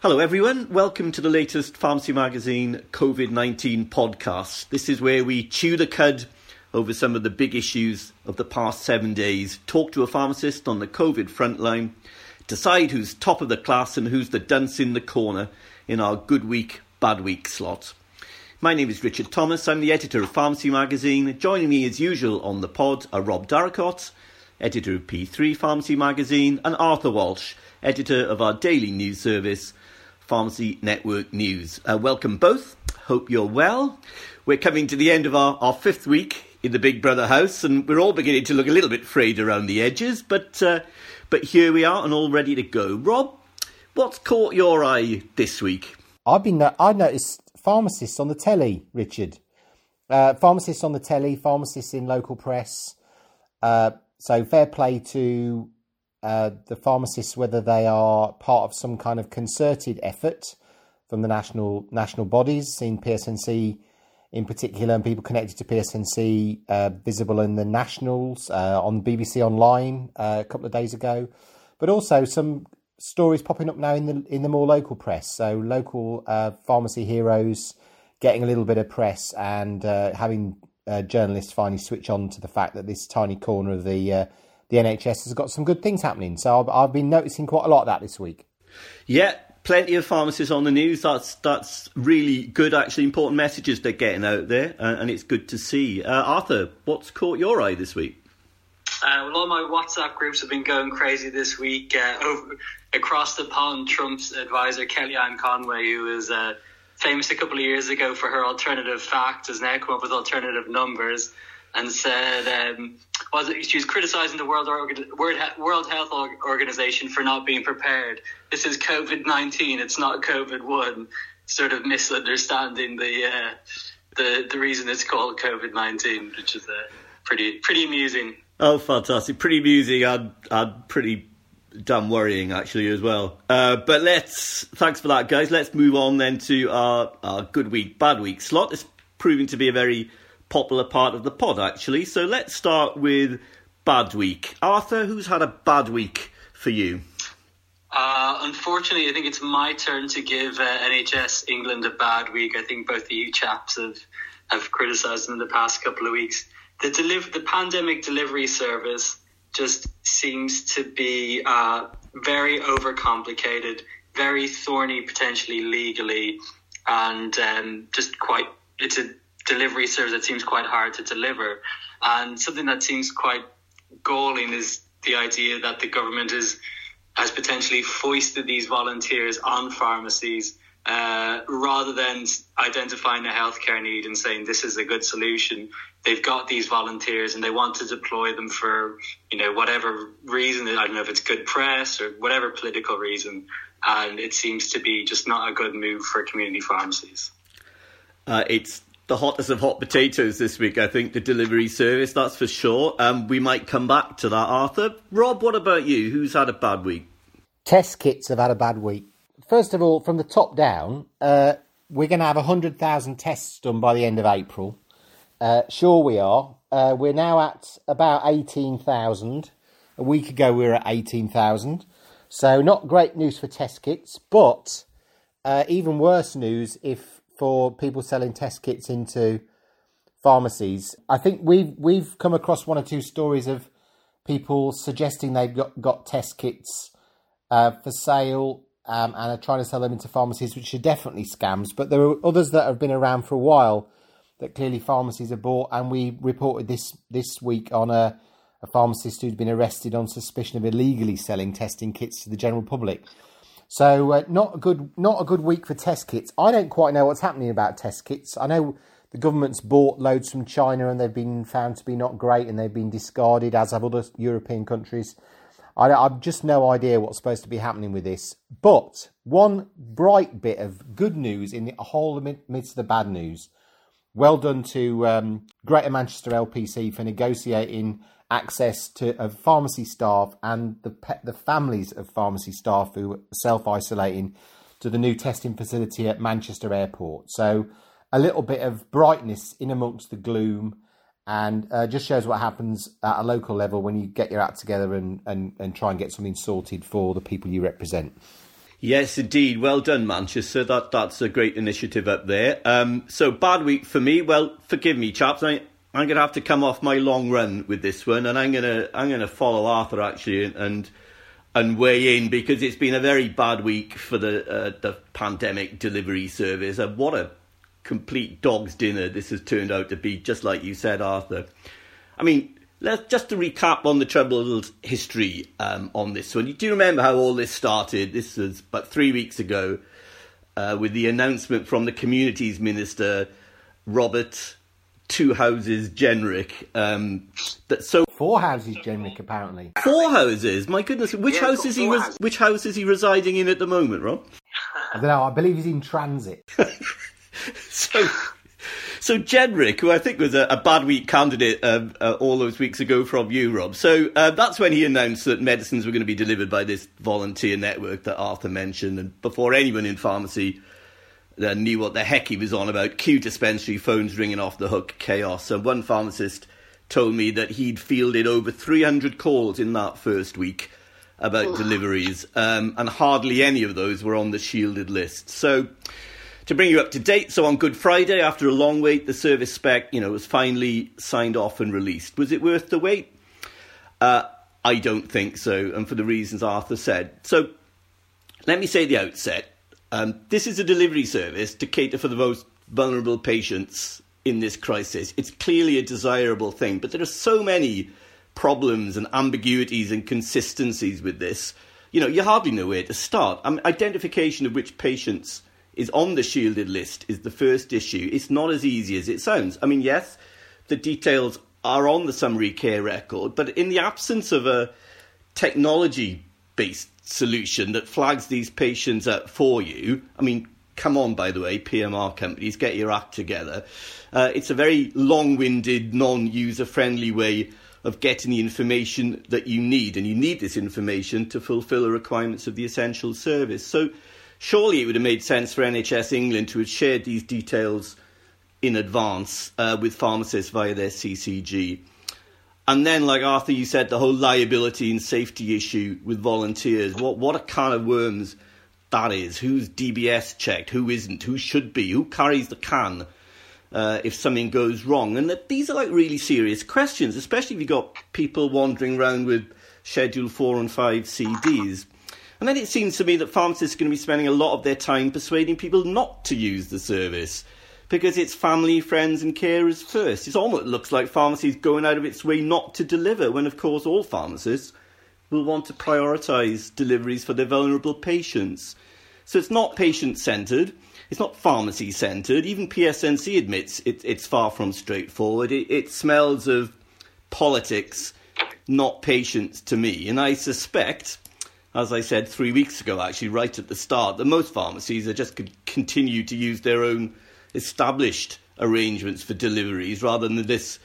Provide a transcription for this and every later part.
Hello, everyone. Welcome to the latest Pharmacy Magazine COVID 19 podcast. This is where we chew the cud over some of the big issues of the past seven days, talk to a pharmacist on the COVID frontline, decide who's top of the class and who's the dunce in the corner in our good week, bad week slot. My name is Richard Thomas. I'm the editor of Pharmacy Magazine. Joining me as usual on the pod are Rob Darracott, editor of P3 Pharmacy Magazine, and Arthur Walsh, editor of our daily news service, Pharmacy Network News. Uh, welcome both. Hope you're well. We're coming to the end of our, our fifth week in the Big Brother house, and we're all beginning to look a little bit frayed around the edges, but, uh, but here we are and all ready to go. Rob, what's caught your eye this week? I've been, I noticed pharmacists on the telly, Richard. Uh, pharmacists on the telly, pharmacists in local press. Uh, so fair play to uh, the pharmacists, whether they are part of some kind of concerted effort from the national national bodies, seen PSNC in particular, and people connected to PSNC uh, visible in the nationals uh, on BBC Online uh, a couple of days ago, but also some stories popping up now in the in the more local press. So local uh, pharmacy heroes getting a little bit of press and having journalists finally switch on to the fact that this tiny corner of the the NHS has got some good things happening. So I've, I've been noticing quite a lot of that this week. Yeah, plenty of pharmacists on the news. That's that's really good, actually, important messages they're getting out there, uh, and it's good to see. Uh, Arthur, what's caught your eye this week? Uh, well, all my WhatsApp groups have been going crazy this week. Uh, over, across the pond, Trump's advisor Kellyanne Conway, who was uh, famous a couple of years ago for her alternative facts, has now come up with alternative numbers and said um, was it, she was criticizing the World World Health Organization for not being prepared. This is COVID nineteen. It's not COVID one. Sort of misunderstanding the uh, the the reason it's called COVID nineteen, which is uh, pretty pretty amusing. Oh, fantastic! Pretty amusing and and pretty damn worrying actually as well. Uh, but let's thanks for that, guys. Let's move on then to our, our good week, bad week slot. It's proving to be a very popular part of the pod, actually. So let's start with bad week. Arthur, who's had a bad week for you? Uh, unfortunately, I think it's my turn to give uh, NHS England a bad week. I think both of you chaps have have criticised them in the past couple of weeks. The deliver the pandemic delivery service just seems to be uh, very overcomplicated, very thorny potentially legally, and um, just quite it's a delivery service that seems quite hard to deliver. And something that seems quite galling is the idea that the government is has potentially foisted these volunteers on pharmacies uh, rather than identifying a healthcare need and saying this is a good solution. They've got these volunteers and they want to deploy them for you know whatever reason. I don't know if it's good press or whatever political reason, and it seems to be just not a good move for community pharmacies. Uh, it's the hottest of hot potatoes this week, I think, the delivery service, that's for sure. Um, we might come back to that, Arthur. Rob, what about you? Who's had a bad week? Test kits have had a bad week. First of all, from the top down, uh, we're going to have 100,000 tests done by the end of April. Uh, sure, we are. Uh, we're now at about 18,000. A week ago, we were at 18,000. So, not great news for test kits, but uh, even worse news if for people selling test kits into pharmacies. I think we've we've come across one or two stories of people suggesting they've got, got test kits uh, for sale um, and are trying to sell them into pharmacies, which are definitely scams. But there are others that have been around for a while that clearly pharmacies have bought. And we reported this this week on a, a pharmacist who's been arrested on suspicion of illegally selling testing kits to the general public. So uh, not a good not a good week for test kits. I don't quite know what's happening about test kits. I know the government's bought loads from China and they've been found to be not great and they've been discarded, as have other European countries. I, I've just no idea what's supposed to be happening with this. But one bright bit of good news in the whole midst of the bad news. Well done to um, Greater Manchester LPC for negotiating access to of pharmacy staff and the the families of pharmacy staff who are self isolating to the new testing facility at Manchester Airport. So a little bit of brightness in amongst the gloom, and uh, just shows what happens at a local level when you get your act together and, and, and try and get something sorted for the people you represent. Yes, indeed. Well done, Manchester. That that's a great initiative up there. Um, so bad week for me. Well, forgive me, chaps. I, I'm going to have to come off my long run with this one, and I'm going to I'm going to follow Arthur actually and and weigh in because it's been a very bad week for the uh, the pandemic delivery service. And what a complete dog's dinner this has turned out to be. Just like you said, Arthur. I mean, let's just to recap on the troubled history um, on this one. You do remember how all this started? This was about three weeks ago uh, with the announcement from the communities minister Robert Two Houses Jenrick um, that so four houses Jenrick apparently four houses. My goodness, which Yeah, house is he? Res- which house is he residing in at the moment, Rob? I don't know I believe he's in transit So, so Jenrick, who I think was a, a bad week candidate um, uh, all those weeks ago from you, Rob. So uh, that's when he announced that medicines were going to be delivered by this volunteer network that Arthur mentioned, and before anyone in pharmacy uh, knew what the heck he was on about, Q dispensary phones ringing off the hook, chaos. So one pharmacist told me that he'd fielded over 300 calls in that first week about deliveries, um, and hardly any of those were on the shielded list. So to bring you up to date, so on Good Friday, after a long wait, the service spec, you know, was finally signed off and released. Was it worth the wait? Uh, I don't think so, and for the reasons Arthur said. So, let me say at the outset, um, this is a delivery service to cater for the most vulnerable patients in this crisis. It's clearly a desirable thing, but there are so many problems and ambiguities and consistencies with this. You know, you hardly know where to start. Mean, identification of which patients is on the shielded list is the first issue. It's not as easy as it sounds. I mean, yes, the details are on the summary care record, but in the absence of a technology based solution that flags these patients up for you, I mean, come on, by the way, PMR companies, get your act together. Uh, it's a very long winded, non user friendly way of getting the information that you need, and you need this information to fulfil the requirements of the essential service. So, surely it would have made sense for NHS England to have shared these details in advance uh, with pharmacists via their CCG. And then, like Arthur, you said, the whole liability and safety issue with volunteers. What what a can of worms that is. Who's DBS checked? Who isn't? Who should be? Who carries the can uh, if something goes wrong? And that these are like really serious questions, especially if you've got people wandering around with Schedule 4 and 5 CDs. And then it seems to me that pharmacists are going to be spending a lot of their time persuading people not to use the service because it's family, friends, and carers first. It almost looks like pharmacies going out of its way not to deliver, when of course all pharmacists will want to prioritise deliveries for their vulnerable patients. So it's not patient centred, it's not pharmacy centred. Even PSNC admits it, it's far from straightforward. It, it smells of politics, not patients to me. And I suspect as I said three weeks ago, actually, right at the start, that most pharmacies are just could continue to use their own established arrangements for deliveries rather than this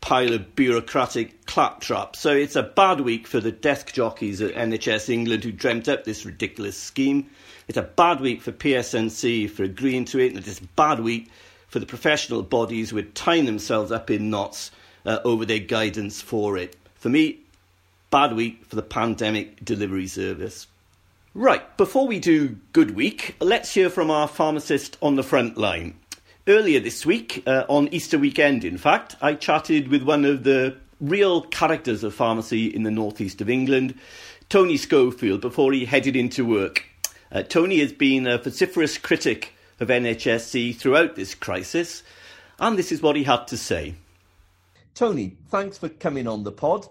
pile of bureaucratic claptrap. So it's a bad week for the desk jockeys at NHS England who dreamt up this ridiculous scheme. It's a bad week for PSNC for agreeing to it, and it's a bad week for the professional bodies who are tying themselves up in knots uh, over their guidance for it. For me, bad week for the pandemic delivery service. Right, before we do Good Week, let's hear from our pharmacist on the front line. Earlier this week, uh, on Easter weekend, in fact, I chatted with one of the real characters of pharmacy in the northeast of England, Tony Schofield, before he headed into work. Uh, Tony has been a vociferous critic of NHSE throughout this crisis, and this is what he had to say. Tony, thanks for coming on the pod.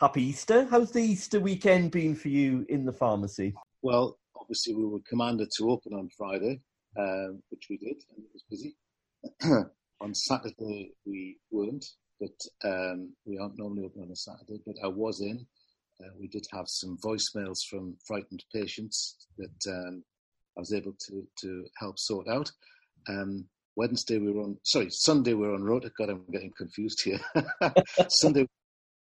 Happy Easter. How's the Easter weekend been for you in the pharmacy? Well, obviously, we were commanded to open on Friday, um, which we did, and it was busy. on Saturday, we weren't, but um, we aren't normally open on a Saturday, but I was in. Uh, we did have some voicemails from frightened patients that um, I was able to, to help sort out. Um, Wednesday we were on, sorry, Sunday we were on rota. God, I'm getting confused here. Sunday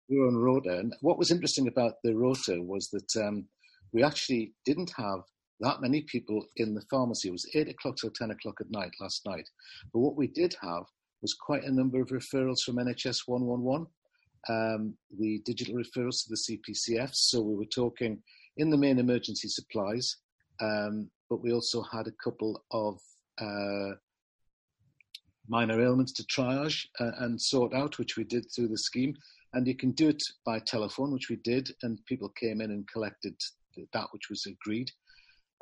we were on rota. And what was interesting about the rota was that um, we actually didn't have that many people in the pharmacy. It was 8 o'clock till 10 o'clock at night last night. But what we did have was quite a number of referrals from NHS 111, um, the digital referrals to the CPCS. So we were talking in the main emergency supplies, Um, but we also had a couple of uh, minor ailments to triage uh, and sort out, which we did through the scheme. And you can do it by telephone, which we did, and people came in and collected that which was agreed.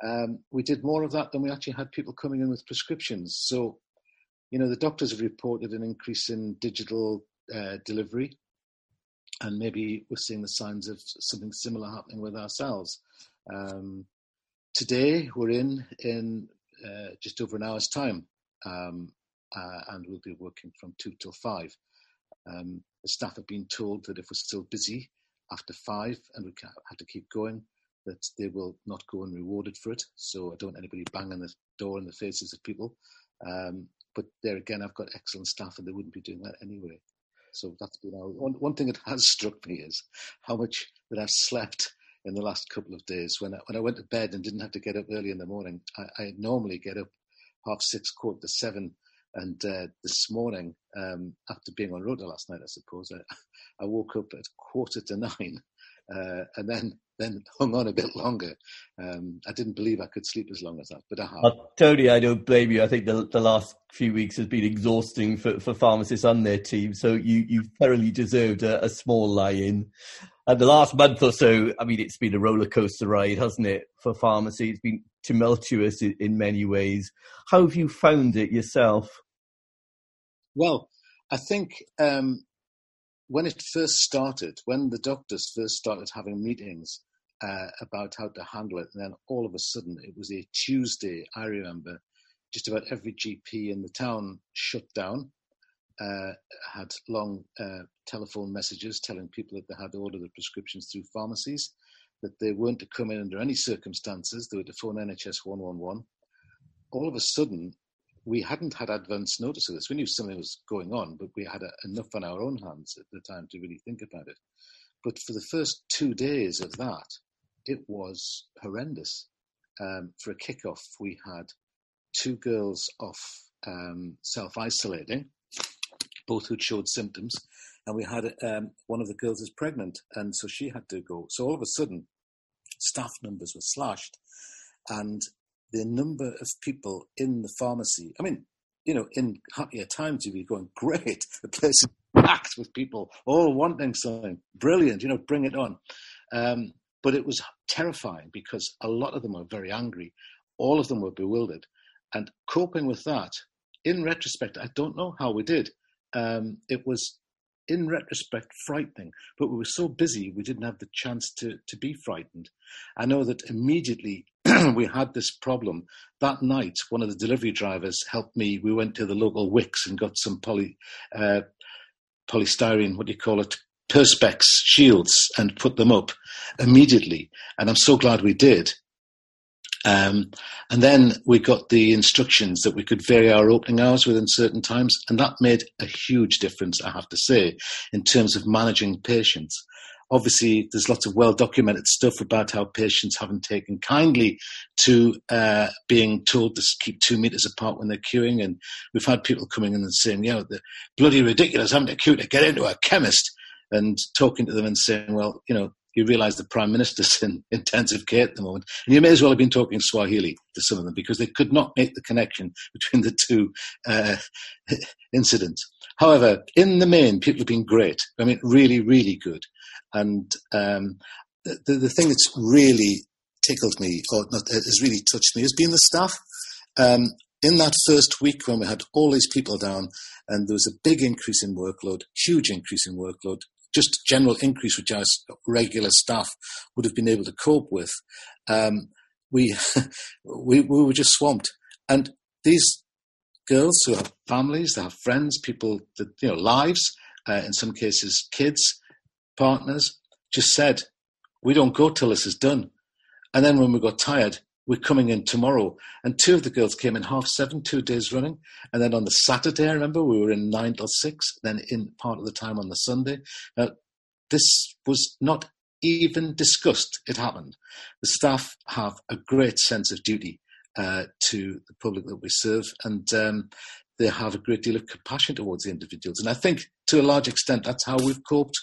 Um, we did more of that than we actually had people coming in with prescriptions. So, you know, the doctors have reported an increase in digital uh, delivery, and maybe we're seeing the signs of something similar happening with ourselves. Um, today, we're in in uh, just over an hour's time, um, uh, and we'll be working from two till five. Um, the staff have been told that if we're still busy after five and we have to keep going, that they will not go unrewarded for it. So I don't want anybody banging the door in the faces of people. Um, but there again, I've got excellent staff and they wouldn't be doing that anyway. So that's been our, one, one thing that has struck me is how much that I've slept in the last couple of days. When I, when I went to bed and didn't have to get up early in the morning, I, I normally get up half six, quarter to seven. And uh, this morning, um, after being on rota last night, I suppose, I, I woke up at quarter to nine uh, and then then hung on a bit longer. Um, I didn't believe I could sleep as long as that, but I have. Uh, Tony, I don't blame you. I think the, the last few weeks has been exhausting for, for pharmacists and their team. So you, you thoroughly deserved a, a small lie-in. And the last month or so, I mean, it's been a roller coaster ride, hasn't it, for pharmacy? It's been tumultuous in, in many ways. How have you found it yourself? Well, I think um, when it first started, when the doctors first started having meetings uh, about how to handle it, and then all of a sudden it was a Tuesday, I remember, just about every GP in the town shut down, uh, had long uh, telephone messages telling people that they had to order the prescriptions through pharmacies, that they weren't to come in under any circumstances, they were to phone NHS 111. All of a sudden, we hadn't had advance notice of this. We knew something was going on, but we had a, enough on our own hands at the time to really think about it. But for the first two days of that, it was horrendous. Um, for a kickoff, we had two girls off um, self isolating, both who showed symptoms, and we had um, one of the girls is pregnant, and so she had to go. So all of a sudden, staff numbers were slashed, and the number of people in the pharmacy. I mean, you know, in happier times, you'd be going, great, the place is packed with people all wanting something. Brilliant, you know, bring it on. Um, but it was terrifying because a lot of them were very angry. All of them were bewildered. And coping with that, in retrospect, I don't know how we did. Um, it was, in retrospect, frightening. But we were so busy, we didn't have the chance to, to be frightened. I know that immediately we had this problem. That night, one of the delivery drivers helped me. We went to the local Wickes and got some poly, uh, polystyrene, what do you call it, perspex shields and put them up immediately. And I'm so glad we did. Um, and then we got the instructions that we could vary our opening hours within certain times. And that made a huge difference, I have to say, in terms of managing patients obviously there's lots of well documented stuff about how patients haven't taken kindly to uh, being told to keep two meters apart when they're queuing. And we've had people coming in and saying, yeah, the bloody ridiculous having to queue to get into a chemist and talking to them and saying, well, you know, you realize the prime minister's in intensive care at the moment. And you may as well have been talking Swahili to some of them because they could not make the connection between the two uh, incidents. However, in the main, people have been great. I mean, really, really good. And um, the, the thing that's really tickled me, or not, has really touched me, has been the staff. Um, in that first week when we had all these people down and there was a big increase in workload, huge increase in workload, just general increase which our regular staff would have been able to cope with, um, we, we, we were just swamped. And these girls who have families, they have friends, people that, you know, lives, uh, in some cases kids, partners, just said, we don't go till this is done. And then when we got tired, we're coming in tomorrow. And two of the girls came in half seven, two days running. And then on the Saturday, I remember we were in nine till six, then in part of the time on the Sunday. Now, this was not even discussed. It happened. The staff have a great sense of duty uh, to the public that we serve. And um, they have a great deal of compassion towards the individuals. And I think to a large extent, that's how we've coped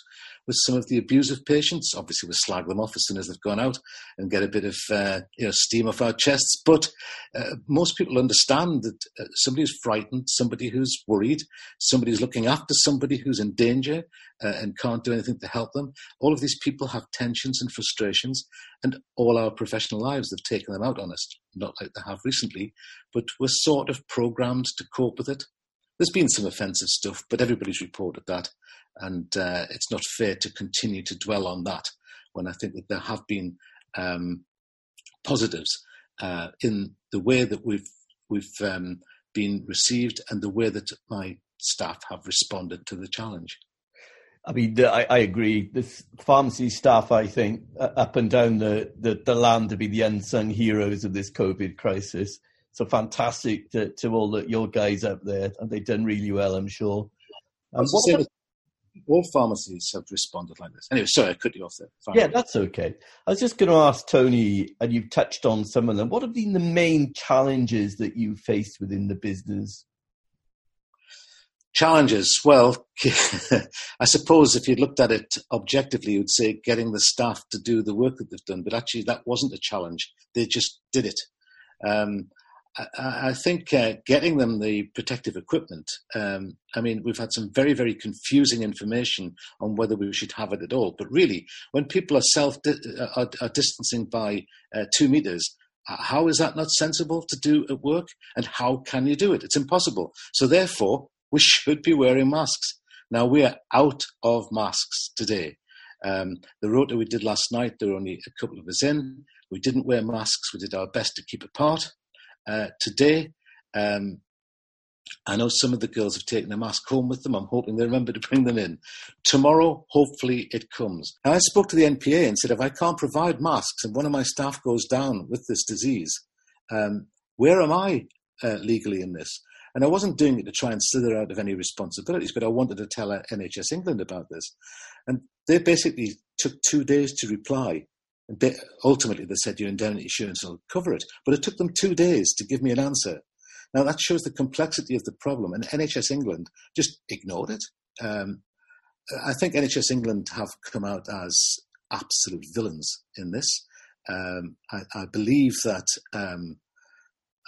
with some of the abusive patients. Obviously, we slag them off as soon as they've gone out and get a bit of uh, you know steam off our chests. But uh, most people understand that uh, somebody who's frightened, somebody who's worried, somebody who's looking after somebody who's in danger uh, and can't do anything to help them. All of these people have tensions and frustrations, and all our professional lives have taken them out on us. Not like they have recently, but we're sort of programmed to cope with it. There's been some offensive stuff, but everybody's reported that. And uh, it's not fair to continue to dwell on that when I think that there have been um, positives uh, in the way that we've we've um, been received and the way that my staff have responded to the challenge. I mean, I, I agree. The pharmacy staff, I think, up and down the, the, the land to be the unsung heroes of this COVID crisis. So fantastic to, to all the, your guys out there, and they've done really well, I'm sure. Um, about, all pharmacies have responded like this. Anyway, sorry, I cut you off there. Yeah, that's okay. I was just going to ask Tony, and you've touched on some of them. What have been the main challenges that you faced within the business? Challenges. Well, I suppose if you looked at it objectively, you would say getting the staff to do the work that they've done. But actually, that wasn't a challenge. They just did it. Um, I, think uh, getting them the protective equipment. Um, I mean, we've had some very, very confusing information on whether we should have it at all. But really, when people are self uh, are, are distancing by uh, two meters, how is that not sensible to do at work? And how can you do it? It's impossible. So therefore, we should be wearing masks. Now we are out of masks today. Um, the rota we did last night, there were only a couple of us in. We didn't wear masks. We did our best to keep apart. Uh, today, um, I know some of the girls have taken a mask home with them. I'm hoping they remember to bring them in. Tomorrow, hopefully, it comes. Now, I spoke to the NPA and said, if I can't provide masks and one of my staff goes down with this disease, um, where am I uh, legally in this? And I wasn't doing it to try and slither out of any responsibilities, but I wanted to tell NHS England about this. And they basically took two days to reply they, ultimately, they said your indemnity insurance will cover it. But it took them two days to give me an answer. Now, that shows the complexity of the problem, and NHS England just ignored it. Um, I think NHS England have come out as absolute villains in this. Um, I, I, believe that um,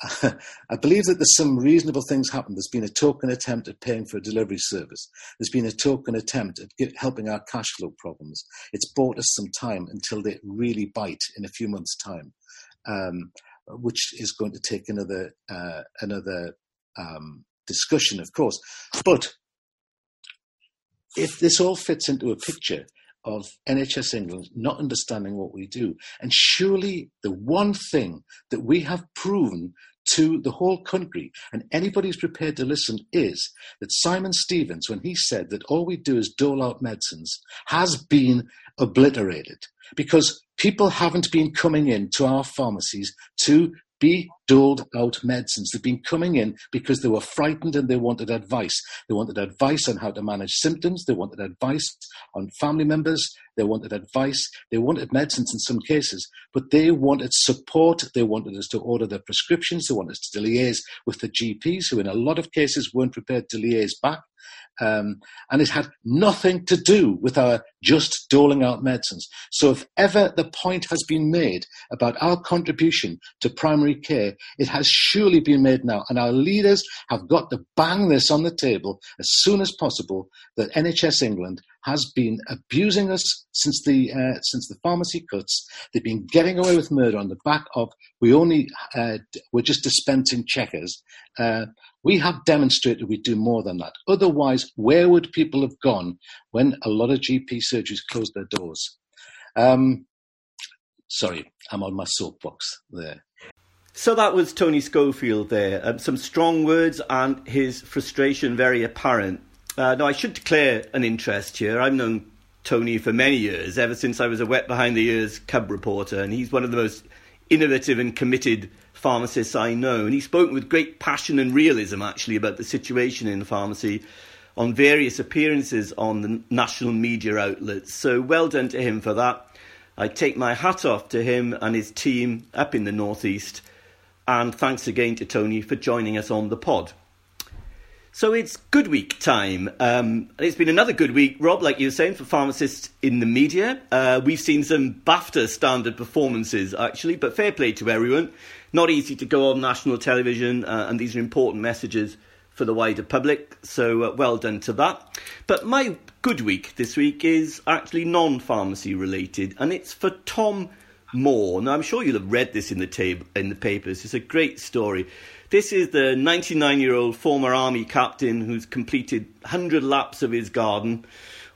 I believe that there's some reasonable things happened. There's been a token attempt at paying for a delivery service. There's been a token attempt at get, helping our cash flow problems. It's bought us some time until they really bite in a few months' time, um, which is going to take another uh, another um, discussion, of course. But if this all fits into a picture of NHS England not understanding what we do. And surely the one thing that we have proven to the whole country, and anybody who's prepared to listen, is that Simon Stevens, when he said that all we do is dole out medicines, has been obliterated because people haven't been coming in to our pharmacies to be doled out medicines. They've been coming in because they were frightened and they wanted advice. They wanted advice on how to manage symptoms. They wanted advice on family members. They wanted advice. They wanted medicines in some cases, but they wanted support. They wanted us to order their prescriptions. They wanted us to liaise with the GPs, who in a lot of cases weren't prepared to liaise back. Um, and it had nothing to do with our just doling out medicines. So if ever the point has been made about our contribution to primary care, it has surely been made now. And our leaders have got to bang this on the table as soon as possible that NHS England has been abusing us since the uh, since the pharmacy cuts. They've been getting away with murder on the back of we only uh, we're just dispensing checkers. Uh, we have demonstrated we do more than that. Otherwise, where would people have gone when a lot of GP surgeries closed their doors? Um, sorry, I'm on my soapbox there. So that was Tony Schofield there. Um, some strong words and his frustration very apparent. Uh, now, I should declare an interest here. I've known Tony for many years, ever since I was a wet behind the ears cub reporter, and he's one of the most innovative and committed pharmacists I know. And he spoke with great passion and realism, actually, about the situation in pharmacy on various appearances on the national media outlets. So well done to him for that. I take my hat off to him and his team up in the Northeast. And thanks again to Tony for joining us on the pod. So it's good week time. Um, it's been another good week, Rob, like you were saying, for pharmacists in the media. Uh, we've seen some BAFTA standard performances, actually, but fair play to everyone. Not easy to go on national television, uh, and these are important messages for the wider public, so uh, well done to that. But my good week this week is actually non pharmacy related, and it's for Tom Moore. Now, I'm sure you'll have read this in the, tab- in the papers. It's a great story. This is the 99 year old former army captain who's completed 100 laps of his garden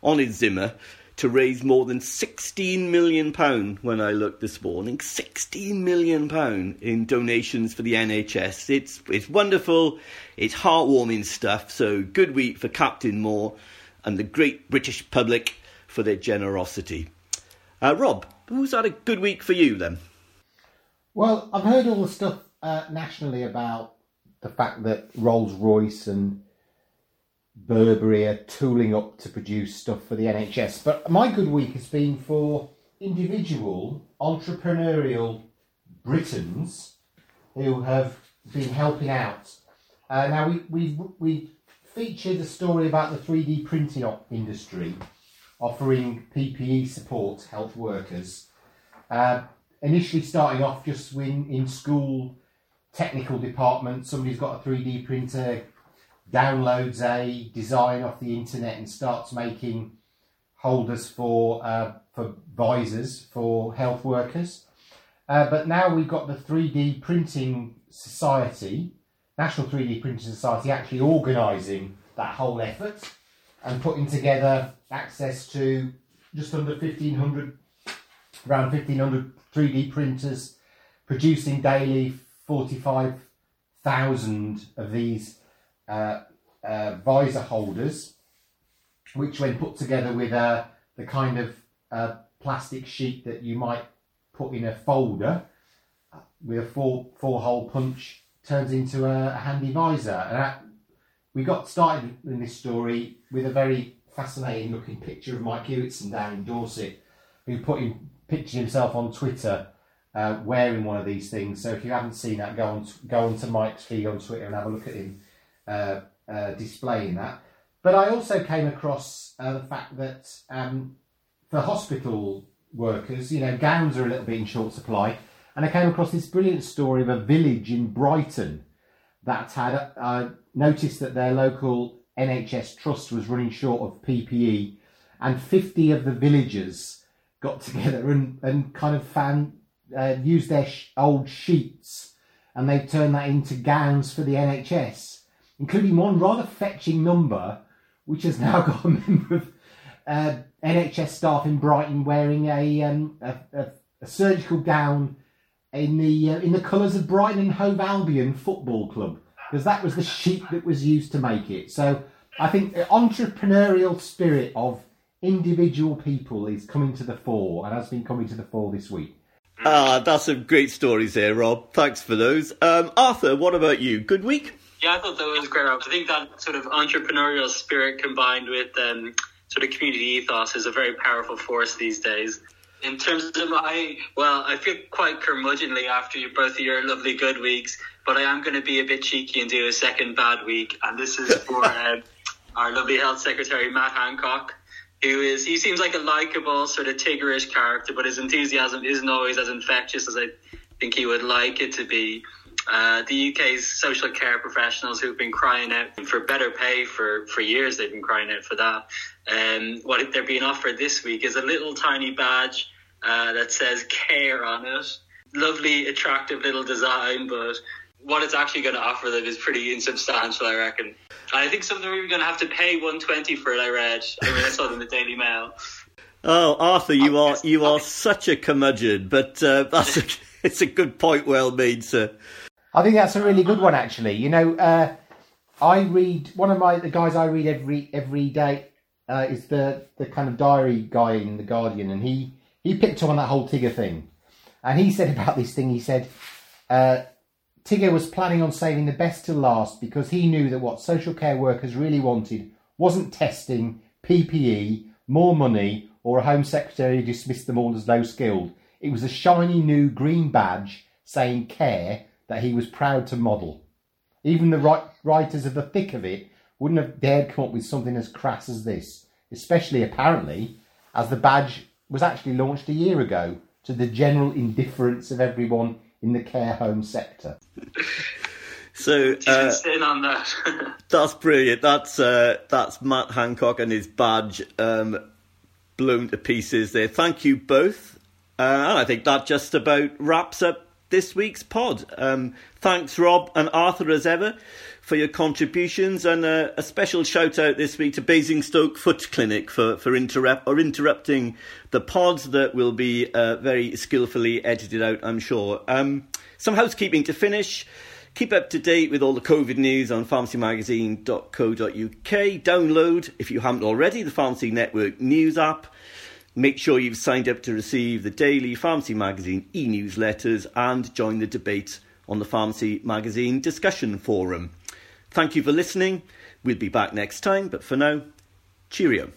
on his Zimmer to raise more than 16 million pound when I looked this morning. 16 million pound in donations for the NHS it's it's wonderful. It's heartwarming stuff. So good week for Captain Moore and the great British public for their generosity. Uh, Rob who's had a good week for you then? Well I've heard all the stuff uh, nationally about the fact that Rolls Royce and Burberry are tooling up to produce stuff for the NHS. But my good week has been for individual entrepreneurial Britons who have been helping out. Uh, now we we we featured a story about the 3D printing industry offering PPE support to health workers. Uh, initially starting off just in, in school technical department, somebody's got a 3D printer, downloads a design off the internet and starts making holders for uh, for visors for health workers. Uh, but now we've got the 3D Printing Society, National 3D Printing Society, actually organising that whole effort and putting together access to just under 1,500, around 1,500 3D printers, producing daily 45,000 of these uh, uh, visor holders, which, when put together with uh, the kind of uh, plastic sheet that you might put in a folder uh, with a four four hole punch, turns into a, a handy visor. And that, we got started in this story with a very fascinating looking picture of Mike Hewitson down in Dorset, who put him pictured himself on Twitter uh, wearing one of these things. So if you haven't seen that, go on go on to Mike's feed on Twitter and have a look at him uh, uh, displaying that. But I also came across uh, the fact that um, for hospital workers, you know, gowns are a little bit in short supply, and I came across this brilliant story of a village in Brighton that had uh, noticed that their local NHS trust was running short of PPE, and 50 of the villagers got together and, and kind of found uh, their sh- old sheets and they turned that into gowns for the NHS, including one rather fetching number, which has now got a member of uh, NHS staff in Brighton wearing a, um, a, a, a, surgical gown in the uh, in the colours of Brighton and Hove Albion Football Club, because that was the sheet that was used to make it. So I think the entrepreneurial spirit of individual people is coming to the fore and has been coming to the fore this week. Ah, that's some great stories there, Rob. Thanks for those. Um, Arthur, what about you? Good week? Yeah, I thought that was great. Rob. I think that sort of entrepreneurial spirit combined with um, sort of community ethos is a very powerful force these days. In terms of my, well, I feel quite curmudgeonly after both of your lovely good weeks, but I am going to be a bit cheeky and do a second bad week, and this is for um, our lovely health secretary Matt Hancock who is he seems like a likable sort of Tiggerish character, but his enthusiasm isn't always as infectious as I think he would like it to be. Uh, the UK's social care professionals who've been crying out for better pay for, for years, they've been crying out for that. Um, what they're being offered this week is a little tiny badge uh, that says care on it. Lovely, attractive little design, but what it's actually going to offer them is pretty insubstantial, I reckon. I think some of them are even going to have to pay 120 for it. I read. I mean, I saw it in the Daily Mail. Oh, Arthur, you are you are such a curmudgeon, but uh, that's a, it's a good point, well made, sir. I think that's a really good one, actually. You know, uh, I read one of my the guys I read every every day uh, is the the kind of diary guy in the Guardian, and he he picked up on that whole Tigger thing, and he said about this thing. He said. Tigger was planning on saving the best to last because he knew that what social care workers really wanted wasn't testing, PPE, more money, or a Home Secretary who dismissed them all as low skilled. It was a shiny new green badge saying care that he was proud to model. Even the writers of the thick of it wouldn't have dared come up with something as crass as this, especially apparently as the badge was actually launched a year ago to the general indifference of everyone in the care home sector. So uh, in on that. that's brilliant. That's uh, that's Matt Hancock and his badge um, blown to pieces there. Thank you both, uh, and I think that just about wraps up this week's pod. Um, thanks, Rob and Arthur, as ever, for your contributions, and uh, a special shout out this week to Basingstoke Foot Clinic for for interrupt or interrupting the pods that will be uh, very skillfully edited out. I'm sure. Um, some housekeeping to finish. Keep up to date with all the COVID news on pharmacymagazine.co.uk. Download, if you haven't already, the Pharmacy Network news app. Make sure you've signed up to receive the daily Pharmacy Magazine e newsletters and join the debate on the Pharmacy Magazine discussion forum. Thank you for listening. We'll be back next time, but for now, cheerio.